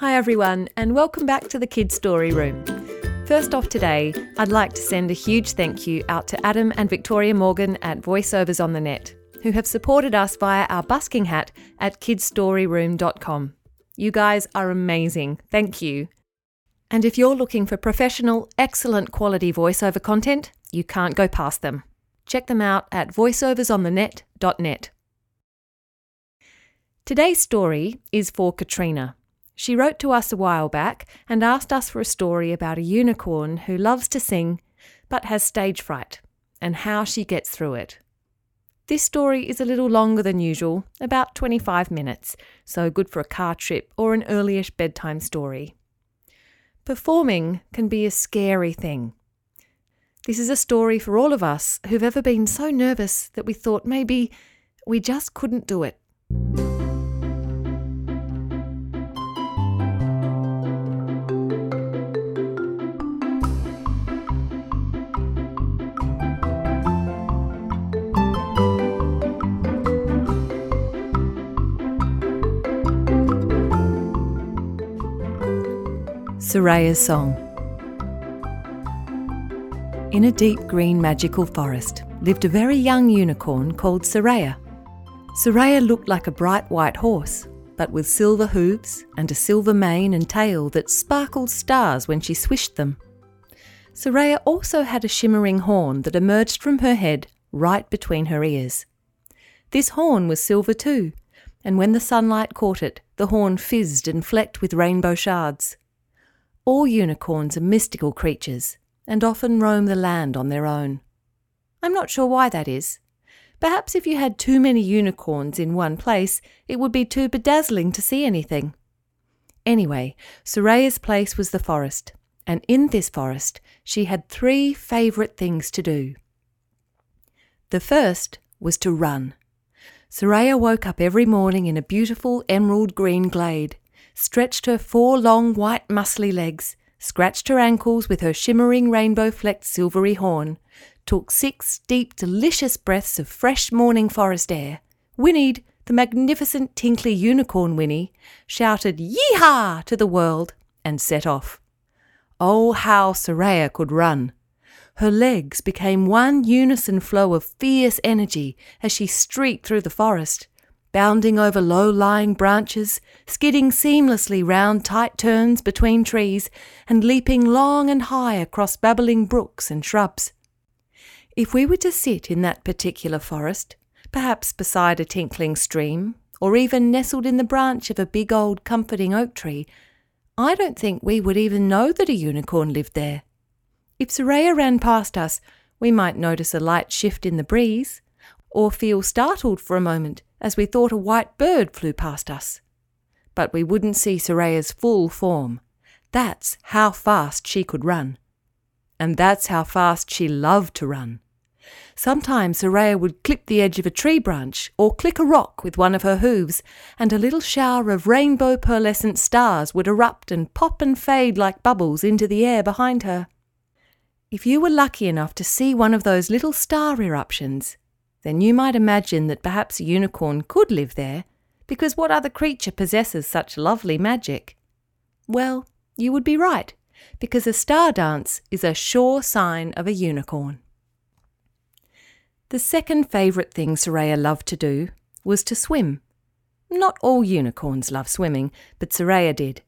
Hi, everyone, and welcome back to the Kids Story Room. First off, today, I'd like to send a huge thank you out to Adam and Victoria Morgan at Voiceovers on the Net, who have supported us via our busking hat at kidsstoryroom.com. You guys are amazing. Thank you. And if you're looking for professional, excellent quality voiceover content, you can't go past them. Check them out at voiceoversonthenet.net. Today's story is for Katrina. She wrote to us a while back and asked us for a story about a unicorn who loves to sing but has stage fright and how she gets through it. This story is a little longer than usual, about 25 minutes, so good for a car trip or an earlyish bedtime story. Performing can be a scary thing. This is a story for all of us who've ever been so nervous that we thought maybe we just couldn't do it. Soraya's Song In a deep green magical forest lived a very young unicorn called Soraya. Soraya looked like a bright white horse, but with silver hooves and a silver mane and tail that sparkled stars when she swished them. Soraya also had a shimmering horn that emerged from her head right between her ears. This horn was silver too, and when the sunlight caught it, the horn fizzed and flecked with rainbow shards. All unicorns are mystical creatures and often roam the land on their own. I'm not sure why that is. Perhaps if you had too many unicorns in one place, it would be too bedazzling to see anything. Anyway, Soraya's place was the forest, and in this forest she had three favourite things to do. The first was to run. Soraya woke up every morning in a beautiful emerald green glade stretched her four long white muscly legs, scratched her ankles with her shimmering rainbow flecked silvery horn, took six deep, delicious breaths of fresh morning forest air, whinnied the magnificent tinkly unicorn whinny, shouted Yee-haw to the world, and set off. Oh, how Soraya could run! Her legs became one unison flow of fierce energy as she streaked through the forest, bounding over low lying branches, skidding seamlessly round tight turns between trees, and leaping long and high across babbling brooks and shrubs. If we were to sit in that particular forest, perhaps beside a tinkling stream, or even nestled in the branch of a big old comforting oak tree, I don't think we would even know that a unicorn lived there. If Soraya ran past us, we might notice a light shift in the breeze, or feel startled for a moment as we thought a white bird flew past us. But we wouldn't see Soraya's full form. That's how fast she could run. And that's how fast she loved to run. Sometimes Soraya would clip the edge of a tree branch or click a rock with one of her hooves, and a little shower of rainbow pearlescent stars would erupt and pop and fade like bubbles into the air behind her. If you were lucky enough to see one of those little star eruptions, then you might imagine that perhaps a unicorn could live there, because what other creature possesses such lovely magic? Well, you would be right, because a star dance is a sure sign of a unicorn. The second favourite thing Soraya loved to do was to swim. Not all unicorns love swimming, but Soraya did.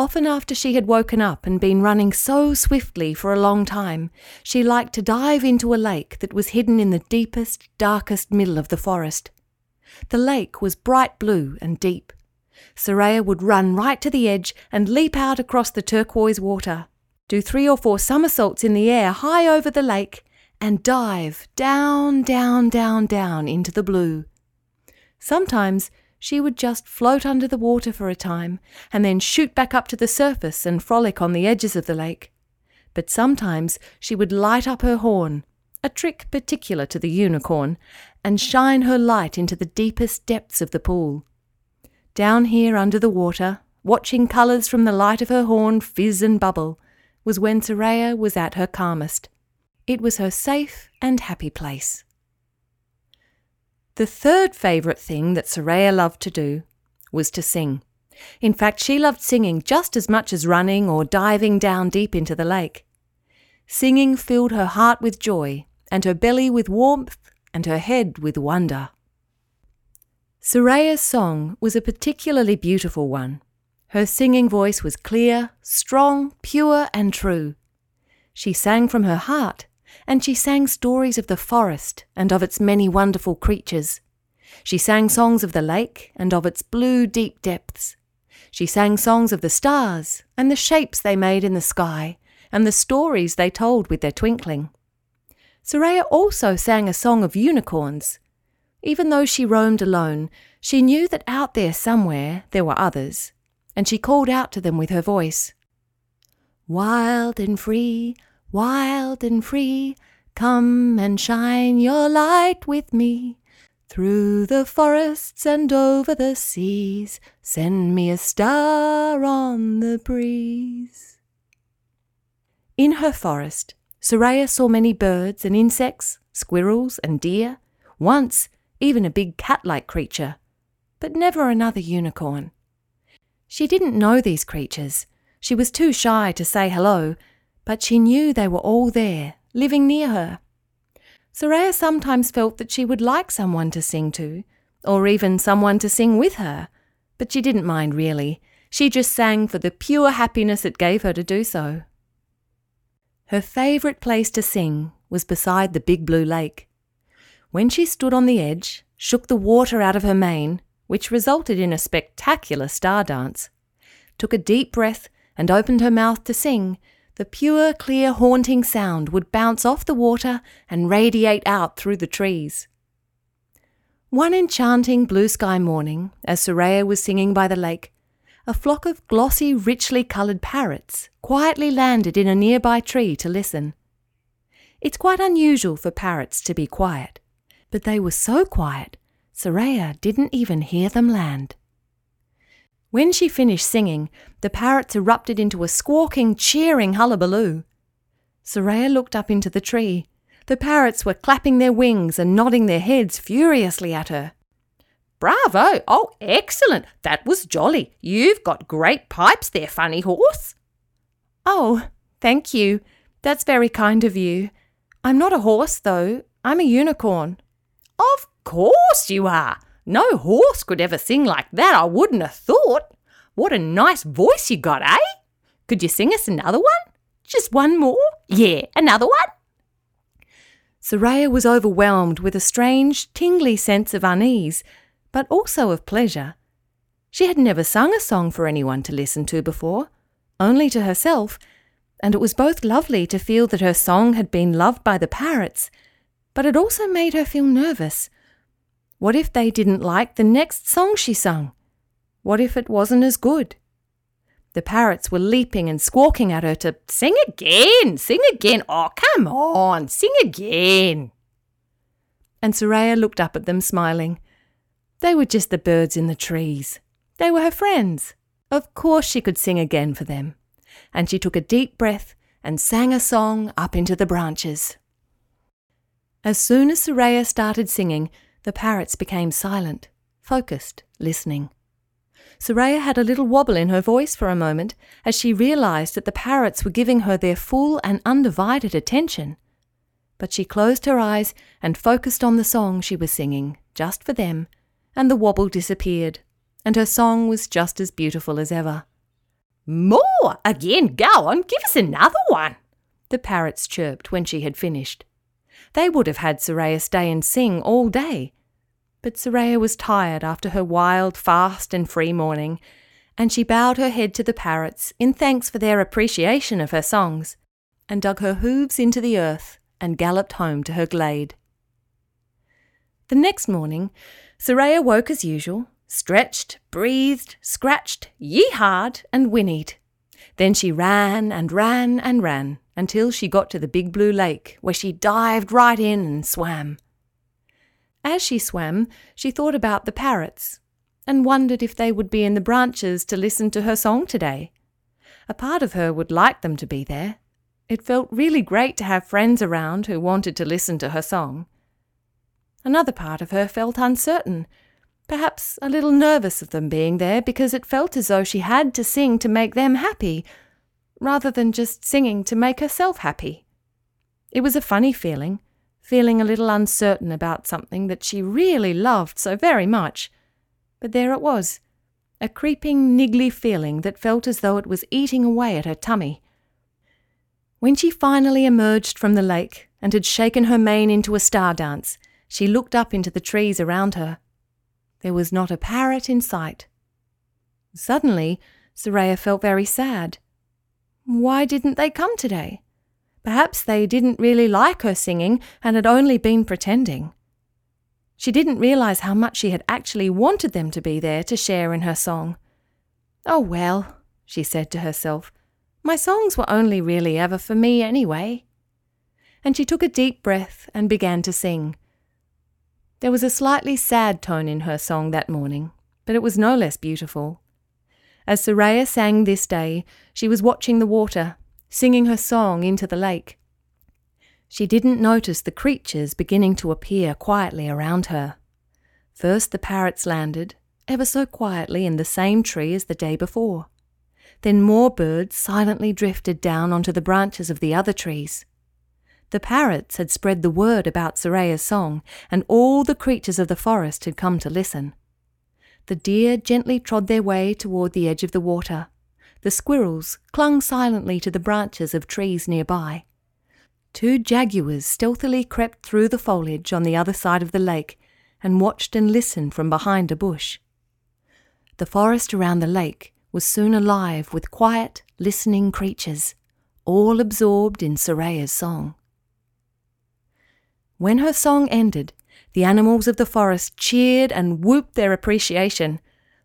Often after she had woken up and been running so swiftly for a long time, she liked to dive into a lake that was hidden in the deepest, darkest middle of the forest. The lake was bright blue and deep. Soraya would run right to the edge and leap out across the turquoise water, do three or four somersaults in the air high over the lake, and dive down, down, down, down into the blue. Sometimes she would just float under the water for a time and then shoot back up to the surface and frolic on the edges of the lake. But sometimes she would light up her horn, a trick particular to the unicorn, and shine her light into the deepest depths of the pool. Down here under the water, watching colours from the light of her horn fizz and bubble, was when Soraya was at her calmest. It was her safe and happy place. The third favourite thing that Soraya loved to do was to sing. In fact, she loved singing just as much as running or diving down deep into the lake. Singing filled her heart with joy, and her belly with warmth, and her head with wonder. Soraya's song was a particularly beautiful one. Her singing voice was clear, strong, pure, and true. She sang from her heart, and she sang stories of the forest and of its many wonderful creatures. She sang songs of the lake and of its blue deep depths. She sang songs of the stars and the shapes they made in the sky and the stories they told with their twinkling. Soraya also sang a song of unicorns. Even though she roamed alone, she knew that out there somewhere there were others, and she called out to them with her voice. Wild and free, wild and free, come and shine your light with me. Through the forests and over the seas, send me a star on the breeze. In her forest, Soraya saw many birds and insects, squirrels and deer, once even a big cat like creature, but never another unicorn. She didn't know these creatures. She was too shy to say hello, but she knew they were all there, living near her. Soraya sometimes felt that she would like someone to sing to, or even someone to sing with her, but she didn't mind really. She just sang for the pure happiness it gave her to do so. Her favourite place to sing was beside the big blue lake. When she stood on the edge, shook the water out of her mane, which resulted in a spectacular star dance, took a deep breath, and opened her mouth to sing, the pure, clear, haunting sound would bounce off the water and radiate out through the trees. One enchanting blue sky morning, as Soraya was singing by the lake, a flock of glossy, richly coloured parrots quietly landed in a nearby tree to listen. It's quite unusual for parrots to be quiet, but they were so quiet, Soraya didn't even hear them land. When she finished singing, the parrots erupted into a squawking, cheering hullabaloo. Soraya looked up into the tree. The parrots were clapping their wings and nodding their heads furiously at her. Bravo! Oh, excellent! That was jolly. You've got great pipes there, funny horse. Oh, thank you. That's very kind of you. I'm not a horse, though. I'm a unicorn. Of course you are. No horse could ever sing like that, I wouldn't have thought. What a nice voice you got, eh? Could you sing us another one? Just one more? Yeah, another one? Soraya was overwhelmed with a strange, tingly sense of unease, but also of pleasure. She had never sung a song for anyone to listen to before, only to herself, and it was both lovely to feel that her song had been loved by the parrots, but it also made her feel nervous what if they didn't like the next song she sung? What if it wasn't as good? The parrots were leaping and squawking at her to sing again, sing again. Oh, come on, sing again. And Soraya looked up at them, smiling. They were just the birds in the trees. They were her friends. Of course she could sing again for them. And she took a deep breath and sang a song up into the branches. As soon as Soraya started singing, the parrots became silent, focused, listening. Soraya had a little wobble in her voice for a moment as she realized that the parrots were giving her their full and undivided attention. But she closed her eyes and focused on the song she was singing, just for them, and the wobble disappeared, and her song was just as beautiful as ever. More! Again, go on, give us another one! The parrots chirped when she had finished. They would have had Soraya stay and sing all day. But Soraya was tired after her wild, fast, and free morning, and she bowed her head to the parrots in thanks for their appreciation of her songs, and dug her hooves into the earth and galloped home to her glade. The next morning, Soraya woke as usual, stretched, breathed, scratched, yee-hawed, and whinnied. Then she ran and ran and ran until she got to the big blue lake, where she dived right in and swam. As she swam, she thought about the parrots and wondered if they would be in the branches to listen to her song today. A part of her would like them to be there. It felt really great to have friends around who wanted to listen to her song. Another part of her felt uncertain, perhaps a little nervous of them being there because it felt as though she had to sing to make them happy, rather than just singing to make herself happy. It was a funny feeling, feeling a little uncertain about something that she really loved so very much. But there it was, a creeping, niggly feeling that felt as though it was eating away at her tummy. When she finally emerged from the lake and had shaken her mane into a star dance, she looked up into the trees around her there was not a parrot in sight. Suddenly, Soraya felt very sad. Why didn't they come today? Perhaps they didn't really like her singing and had only been pretending. She didn't realize how much she had actually wanted them to be there to share in her song. Oh well, she said to herself, my songs were only really ever for me anyway. And she took a deep breath and began to sing. There was a slightly sad tone in her song that morning, but it was no less beautiful. As Soraya sang this day, she was watching the water, singing her song into the lake. She didn't notice the creatures beginning to appear quietly around her. First the parrots landed, ever so quietly in the same tree as the day before. Then more birds silently drifted down onto the branches of the other trees. The parrots had spread the word about Soraya's song, and all the creatures of the forest had come to listen. The deer gently trod their way toward the edge of the water. The squirrels clung silently to the branches of trees nearby. Two jaguars stealthily crept through the foliage on the other side of the lake and watched and listened from behind a bush. The forest around the lake was soon alive with quiet, listening creatures, all absorbed in Soraya's song. When her song ended, the animals of the forest cheered and whooped their appreciation.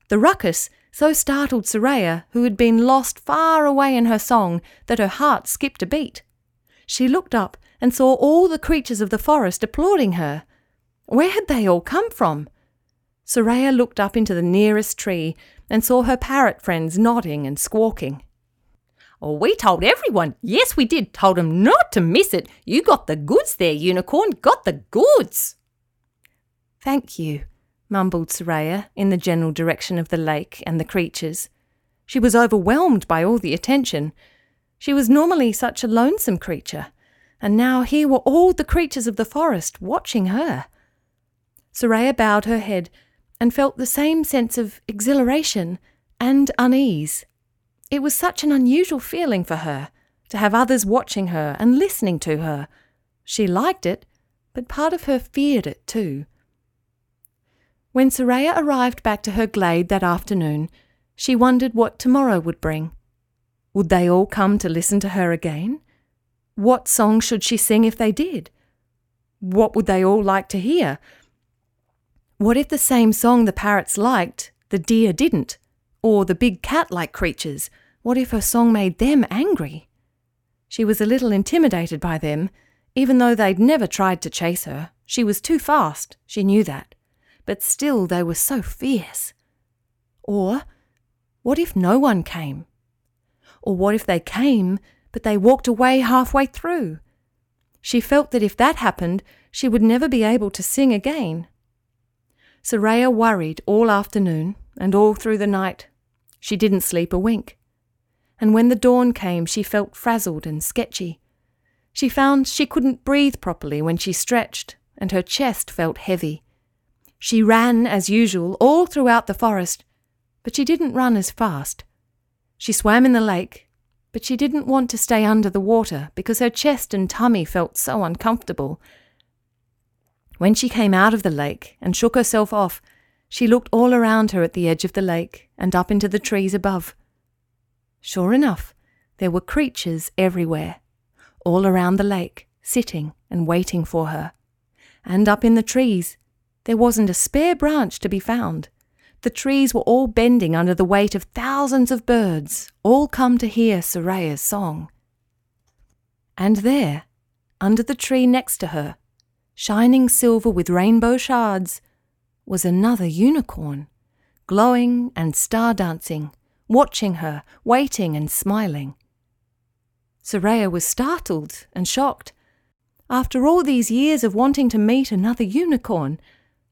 The ruckus so startled Soraya, who had been lost far away in her song, that her heart skipped a beat. She looked up and saw all the creatures of the forest applauding her. Where had they all come from? Soraya looked up into the nearest tree and saw her parrot friends nodding and squawking. Oh, we told everyone. Yes, we did. Told 'em not to miss it. You got the goods there, Unicorn. Got the goods. Thank you, mumbled Soraya in the general direction of the lake and the creatures. She was overwhelmed by all the attention. She was normally such a lonesome creature, and now here were all the creatures of the forest watching her. Soraya bowed her head and felt the same sense of exhilaration and unease. It was such an unusual feeling for her to have others watching her and listening to her. She liked it, but part of her feared it too. When Soraya arrived back to her glade that afternoon, she wondered what tomorrow would bring. Would they all come to listen to her again? What song should she sing if they did? What would they all like to hear? What if the same song the parrots liked, the deer didn't? Or the big cat like creatures, what if her song made them angry? She was a little intimidated by them, even though they'd never tried to chase her. She was too fast, she knew that. But still, they were so fierce. Or, what if no one came? Or what if they came, but they walked away halfway through? She felt that if that happened, she would never be able to sing again. Soraya worried all afternoon and all through the night. She didn't sleep a wink. And when the dawn came, she felt frazzled and sketchy. She found she couldn't breathe properly when she stretched, and her chest felt heavy. She ran, as usual, all throughout the forest, but she didn't run as fast. She swam in the lake, but she didn't want to stay under the water because her chest and tummy felt so uncomfortable. When she came out of the lake and shook herself off, she looked all around her at the edge of the lake and up into the trees above. Sure enough, there were creatures everywhere, all around the lake, sitting and waiting for her. And up in the trees, there wasn't a spare branch to be found. The trees were all bending under the weight of thousands of birds, all come to hear Soraya's song. And there, under the tree next to her, shining silver with rainbow shards, was another unicorn, glowing and star dancing, watching her, waiting and smiling. Soraya was startled and shocked. After all these years of wanting to meet another unicorn,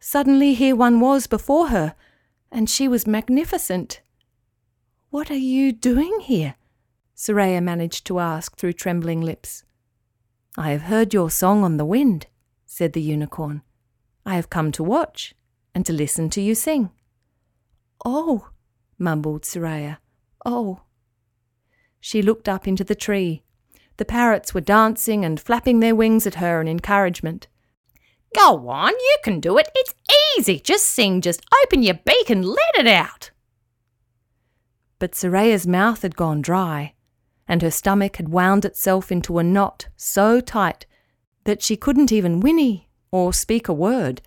Suddenly here one was before her, and she was magnificent. What are you doing here? Soraya managed to ask through trembling lips. I have heard your song on the wind, said the unicorn. I have come to watch and to listen to you sing. Oh, mumbled Soraya. Oh. She looked up into the tree. The parrots were dancing and flapping their wings at her in encouragement. Go on, you can do it. It's easy. Just sing, just open your beak and let it out. But Soraya's mouth had gone dry, and her stomach had wound itself into a knot so tight that she couldn't even whinny or speak a word,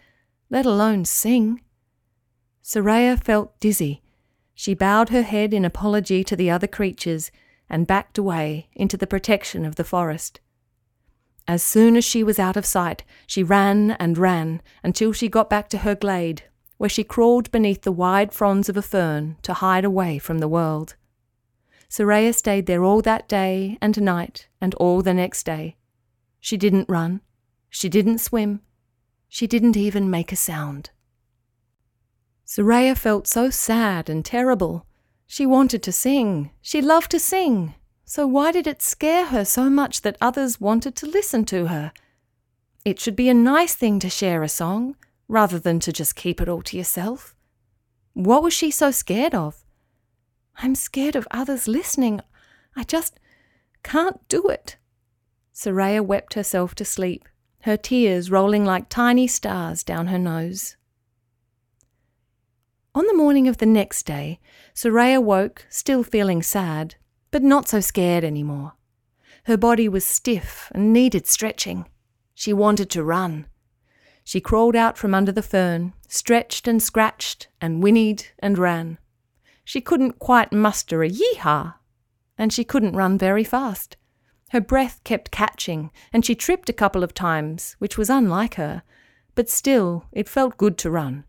let alone sing. Soraya felt dizzy. She bowed her head in apology to the other creatures and backed away into the protection of the forest. As soon as she was out of sight, she ran and ran until she got back to her glade, where she crawled beneath the wide fronds of a fern to hide away from the world. Soraya stayed there all that day and night and all the next day. She didn't run. She didn't swim. She didn't even make a sound. Soraya felt so sad and terrible. She wanted to sing. She loved to sing. So why did it scare her so much that others wanted to listen to her? It should be a nice thing to share a song, rather than to just keep it all to yourself. What was she so scared of? I'm scared of others listening. I just can't do it. Soraya wept herself to sleep, her tears rolling like tiny stars down her nose. On the morning of the next day, Soraya woke, still feeling sad, but not so scared anymore. Her body was stiff and needed stretching. She wanted to run. She crawled out from under the fern, stretched and scratched, and whinnied and ran. She couldn't quite muster a yee-haw, and she couldn't run very fast. Her breath kept catching, and she tripped a couple of times, which was unlike her, but still it felt good to run,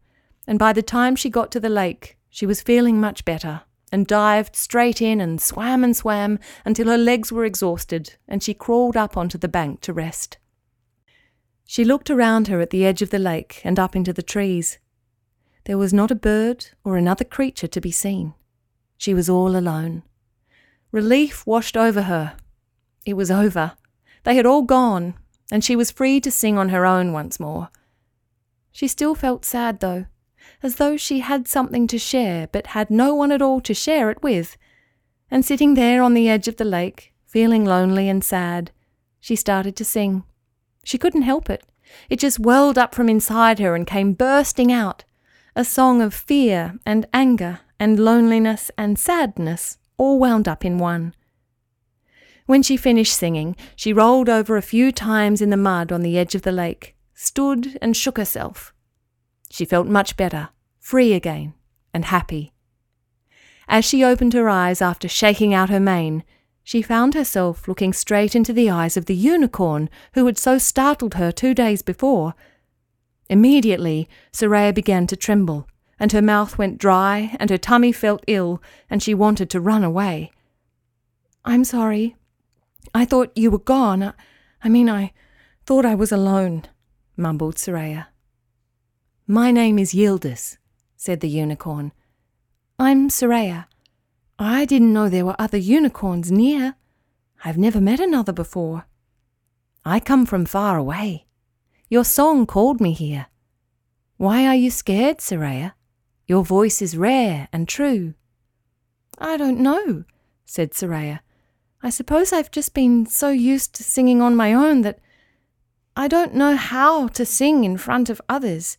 and by the time she got to the lake, she was feeling much better and dived straight in and swam and swam until her legs were exhausted and she crawled up onto the bank to rest. She looked around her at the edge of the lake and up into the trees. There was not a bird or another creature to be seen. She was all alone. Relief washed over her. It was over. They had all gone, and she was free to sing on her own once more. She still felt sad, though as though she had something to share but had no one at all to share it with. And sitting there on the edge of the lake, feeling lonely and sad, she started to sing. She couldn't help it. It just welled up from inside her and came bursting out. A song of fear and anger and loneliness and sadness, all wound up in one. When she finished singing, she rolled over a few times in the mud on the edge of the lake, stood and shook herself. She felt much better, free again, and happy. As she opened her eyes after shaking out her mane, she found herself looking straight into the eyes of the unicorn who had so startled her two days before. Immediately, Soraya began to tremble, and her mouth went dry, and her tummy felt ill, and she wanted to run away. I'm sorry. I thought you were gone. I mean, I thought I was alone, mumbled Soraya. My name is Yildiz, said the unicorn. I'm Soraya. I didn't know there were other unicorns near. I've never met another before. I come from far away. Your song called me here. Why are you scared, Soraya? Your voice is rare and true. I don't know, said Soraya. I suppose I've just been so used to singing on my own that I don't know how to sing in front of others.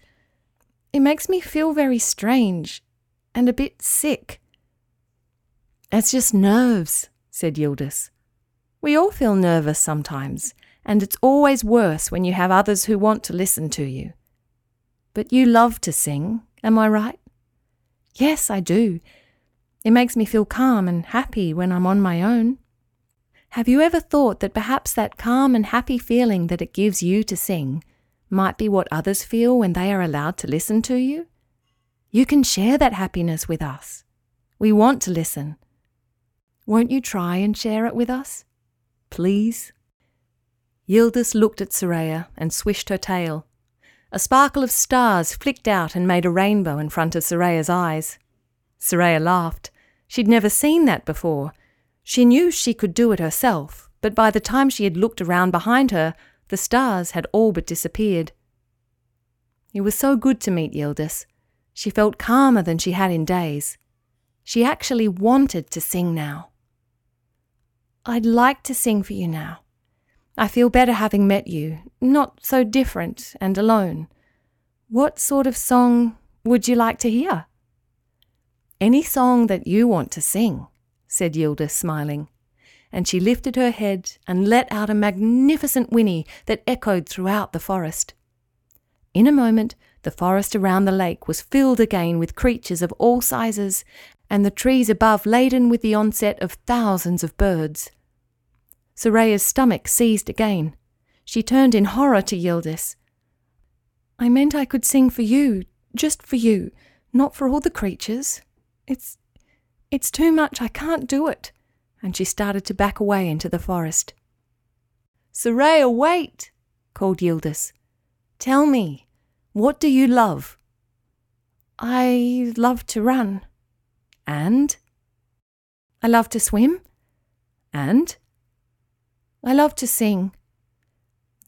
It makes me feel very strange and a bit sick. It's just nerves, said Yildiz. We all feel nervous sometimes, and it's always worse when you have others who want to listen to you. But you love to sing, am I right? Yes, I do. It makes me feel calm and happy when I'm on my own. Have you ever thought that perhaps that calm and happy feeling that it gives you to sing might be what others feel when they are allowed to listen to you. You can share that happiness with us. We want to listen. Won't you try and share it with us? Please? Yildiz looked at Soraya and swished her tail. a sparkle of stars flicked out and made a rainbow in front of Soraya's eyes. Soraya laughed. She'd never seen that before. She knew she could do it herself, but by the time she had looked around behind her, the stars had all but disappeared. It was so good to meet Yildiz. She felt calmer than she had in days. She actually wanted to sing now. I'd like to sing for you now. I feel better having met you, not so different and alone. What sort of song would you like to hear? Any song that you want to sing, said Yildiz, smiling. And she lifted her head and let out a magnificent whinny that echoed throughout the forest. In a moment, the forest around the lake was filled again with creatures of all sizes, and the trees above laden with the onset of thousands of birds. Soraya's stomach seized again. She turned in horror to Yildiz. I meant I could sing for you, just for you, not for all the creatures. It's. it's too much, I can't do it. And she started to back away into the forest. Soraya, wait, called Yildiz. Tell me, what do you love? I love to run. And? I love to swim. And? I love to sing.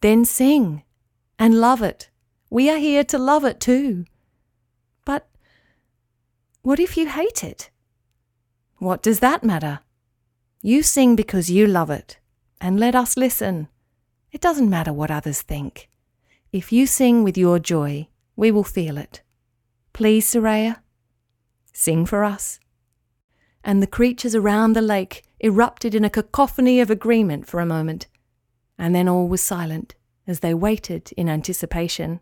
Then sing and love it. We are here to love it too. But what if you hate it? What does that matter? You sing because you love it, and let us listen. It doesn't matter what others think. If you sing with your joy, we will feel it. Please, Soraya, sing for us and the creatures around the lake erupted in a cacophony of agreement for a moment, and then all was silent as they waited in anticipation.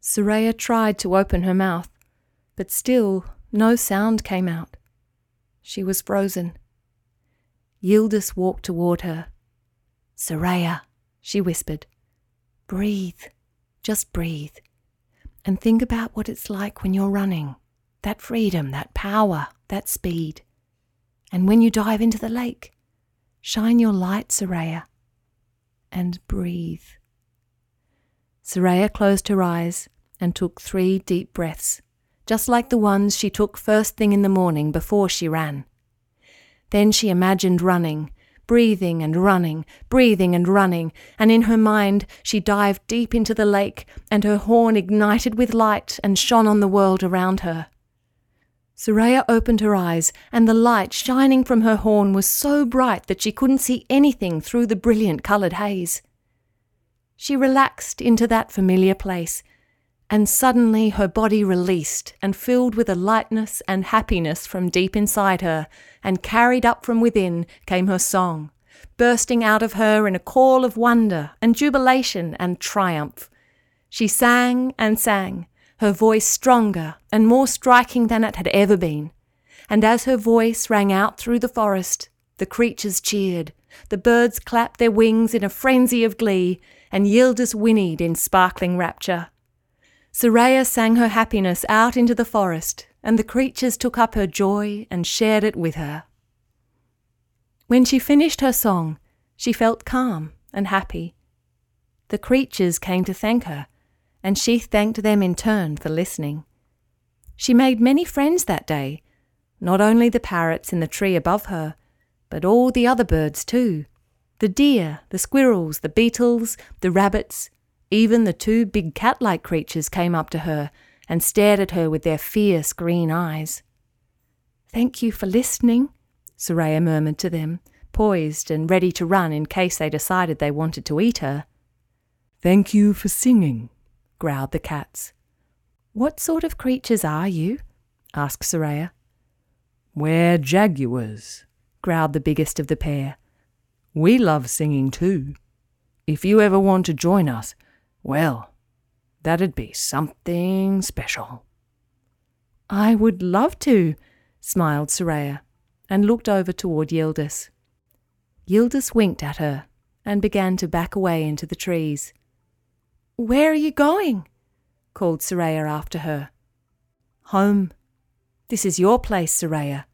Soraya tried to open her mouth, but still no sound came out. She was frozen. Yildiz walked toward her. Soraya, she whispered, breathe, just breathe, and think about what it's like when you're running that freedom, that power, that speed. And when you dive into the lake, shine your light, Soraya, and breathe. Soraya closed her eyes and took three deep breaths, just like the ones she took first thing in the morning before she ran. Then she imagined running, breathing and running, breathing and running, and in her mind she dived deep into the lake, and her horn ignited with light and shone on the world around her. Soraya opened her eyes, and the light shining from her horn was so bright that she couldn't see anything through the brilliant coloured haze. She relaxed into that familiar place, and suddenly her body released and filled with a lightness and happiness from deep inside her, and carried up from within came her song, bursting out of her in a call of wonder and jubilation and triumph. She sang and sang, her voice stronger and more striking than it had ever been. And as her voice rang out through the forest, the creatures cheered, the birds clapped their wings in a frenzy of glee, and Yildiz whinnied in sparkling rapture. Soraya sang her happiness out into the forest, and the creatures took up her joy and shared it with her. When she finished her song, she felt calm and happy. The creatures came to thank her, and she thanked them in turn for listening. She made many friends that day, not only the parrots in the tree above her, but all the other birds too the deer, the squirrels, the beetles, the rabbits, even the two big cat like creatures came up to her and stared at her with their fierce green eyes. Thank you for listening, Soraya murmured to them, poised and ready to run in case they decided they wanted to eat her. Thank you for singing, growled the cats. What sort of creatures are you? asked Soraya. We're jaguars, growled the biggest of the pair. We love singing too. If you ever want to join us, well, that'd be something special. I would love to, smiled Soraya, and looked over toward Yildiz. Yildiz winked at her and began to back away into the trees. Where are you going? called Soraya after her. Home. This is your place, Soraya,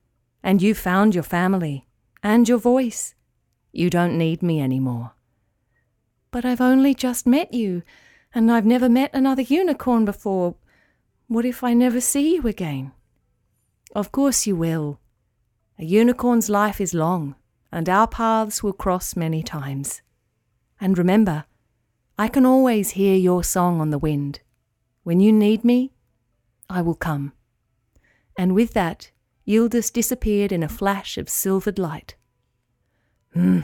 and you found your family and your voice. You don't need me any more. But I've only just met you. And I've never met another unicorn before. What if I never see you again? Of course you will. A unicorn's life is long, and our paths will cross many times. And remember, I can always hear your song on the wind. When you need me, I will come. And with that, Yildiz disappeared in a flash of silvered light. Hmm,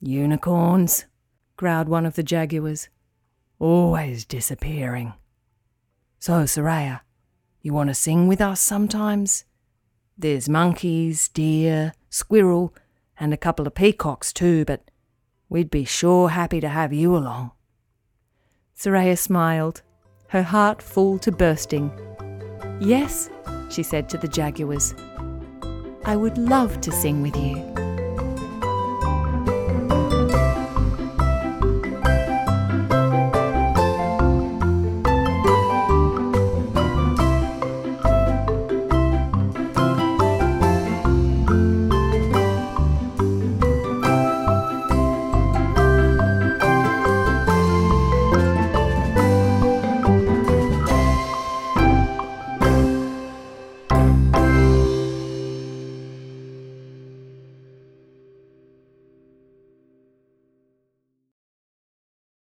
unicorns, growled one of the jaguars. Always disappearing. So, Soraya, you want to sing with us sometimes? There's monkeys, deer, squirrel, and a couple of peacocks too, but we'd be sure happy to have you along. Soraya smiled, her heart full to bursting. Yes, she said to the jaguars, I would love to sing with you.